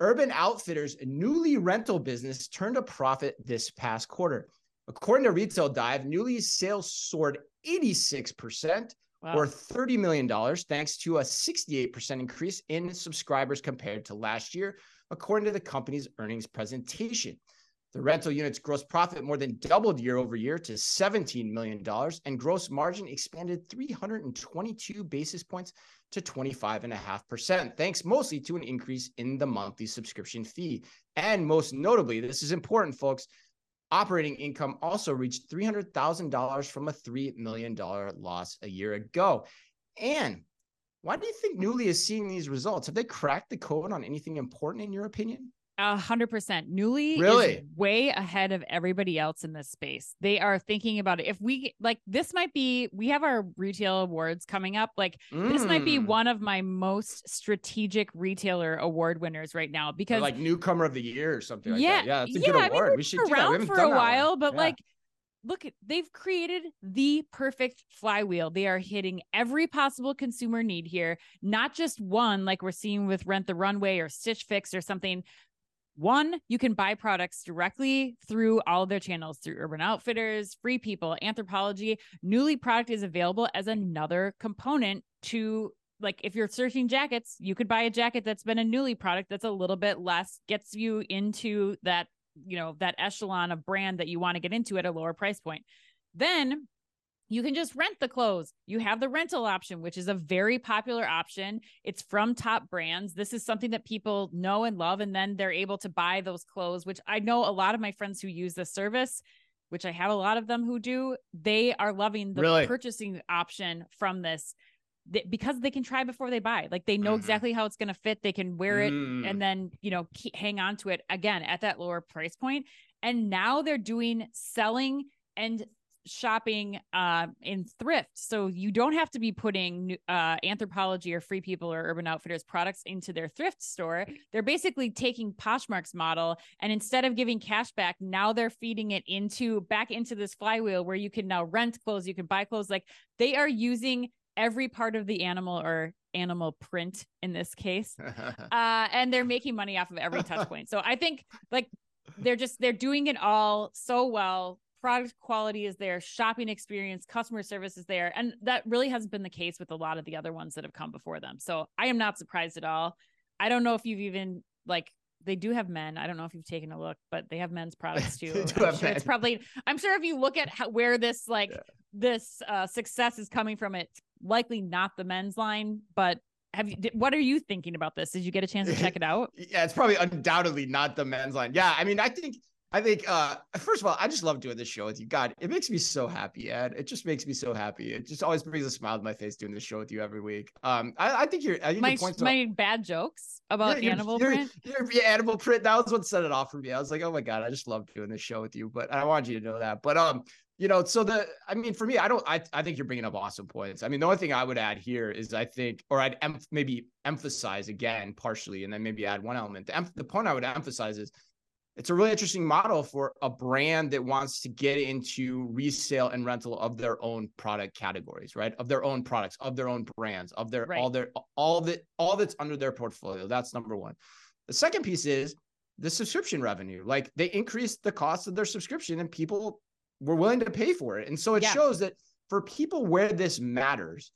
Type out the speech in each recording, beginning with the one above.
Urban Outfitters' Nuuly rental business turned a profit this past quarter. According to Retail Dive, Nuuly's sales soared 86% wow. or $30 million, thanks to a 68% increase in subscribers compared to last year, according to the company's earnings presentation. The rental unit's gross profit more than doubled year over year to $17 million, and gross margin expanded 322 basis points to 25.5%, thanks mostly to an increase in the monthly subscription fee. And most notably, this is important, folks, operating income also reached $300,000 from a $3 million loss a year ago. And why do you think Nuuly is seeing these results? Have they cracked the code on anything important in your opinion? A hundred percent. Nuuly really? way ahead of everybody else in this space. They are thinking about it. If we like, this might be. We have our retail awards coming up. Like, mm. this might be mm. one of my most strategic retailer award winners right now because, or like newcomer of the year or something. Like yeah, that. yeah, it's a yeah, good award. I mean, we should around for a while, but yeah. like look they've created the perfect flywheel they are hitting every possible consumer need here not just one like we're seeing with rent the runway or stitch fix or something one, you can buy products directly through all of their channels through Urban Outfitters, Free People, Anthropologie. Nuuly product is available as another component to like if you're searching jackets, you could buy a jacket that's been a Nuuly product that's a little bit less, gets you into that, you know, that echelon of brand that you want to get into at a lower price point. Then you can just rent the clothes. You have the rental option, which is a very popular option. It's from top brands. This is something that people know and love. And then they're able to buy those clothes, which I know a lot of my friends who use this service, which I have a lot of them who do, they are loving the really? purchasing option from this because they can try before they buy. Like they know mm-hmm. exactly how it's going to fit. They can wear it mm. and then, you know, keep, hang on to it again at that lower price point. And now they're doing selling and shopping uh, in thrift. So you don't have to be putting uh, Anthropologie or Free People or Urban Outfitters products into their thrift store. They're basically taking Poshmark's model and instead of giving cash back, now they're feeding it into back into this flywheel where you can now rent clothes, you can buy clothes. Like they are using every part of the animal or animal print in this case. uh, and they're making money off of every touch point. So I think like they're just they're doing it all so well product quality is there, shopping experience, customer service is there. And that really hasn't been the case with a lot of the other ones that have come before them. So I am not surprised at all. I don't know if you've even like they do have men. I don't know if you've taken a look, but they have men's products too. I'm sure it's probably I'm sure if you look at how, where this like yeah. this uh, success is coming from, it's likely not the men's line, but have you what are you thinking about this did you get a chance to check it out yeah it's probably undoubtedly not the men's line yeah i mean i think I think uh first of all, I just love doing this show with you. God, it makes me so happy, Ed. It just makes me so happy. It just always brings a smile to my face doing this show with you every week. Um, I, I think you're. I think my, my bad jokes about you're, animal you're, print. You're, you're, animal print. That was what set it off for me. I was like, oh my god, I just love doing this show with you. But I wanted you to know that. But um, you know, so the I mean, for me, I don't. I I think you're bringing up awesome points. I mean, the only thing I would add here is I think, or I'd em- maybe emphasize again partially, and then maybe add one element. The, em- the point I would emphasize is it's a really interesting model for a brand that wants to get into resale and rental of their own product categories, right? Of their own products, of their own brands, of their right. all their all that all that's under their portfolio. That's number one. The second piece is the subscription revenue. Like they increased the cost of their subscription and people were willing to pay for it. And so it yeah. shows that for people where this matters,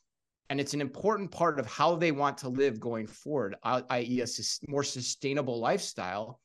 and it's an important part of how they want to live going forward, i.e., a more sustainable lifestyle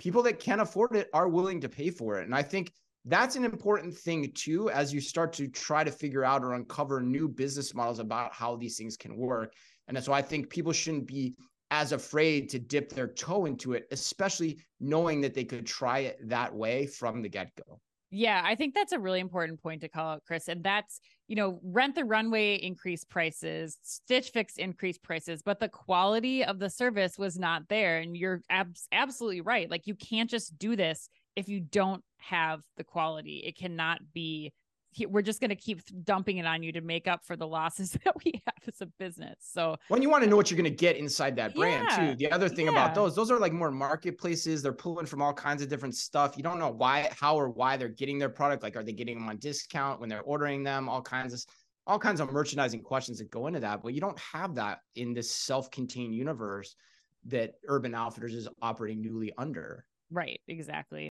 people that can't afford it are willing to pay for it. And I think that's an important thing too, as you start to try to figure out or uncover new business models about how these things can work. And so I think people shouldn't be as afraid to dip their toe into it, especially knowing that they could try it that way from the get go. Yeah, I think that's a really important point to call out, Chris. And that's, you know, rent the runway increased prices, Stitch Fix increased prices, but the quality of the service was not there. And you're ab- absolutely right. Like, you can't just do this if you don't have the quality. It cannot be we're just going to keep dumping it on you to make up for the losses that we have as a business. So when you want to know what you're going to get inside that brand yeah, too. The other thing yeah. about those, those are like more marketplaces. They're pulling from all kinds of different stuff. You don't know why, how, or why they're getting their product. Like, are they getting them on discount when they're ordering them? All kinds of, all kinds of merchandising questions that go into that. But you don't have that in this self-contained universe that Urban Outfitters is operating Nuuly under. Right, exactly.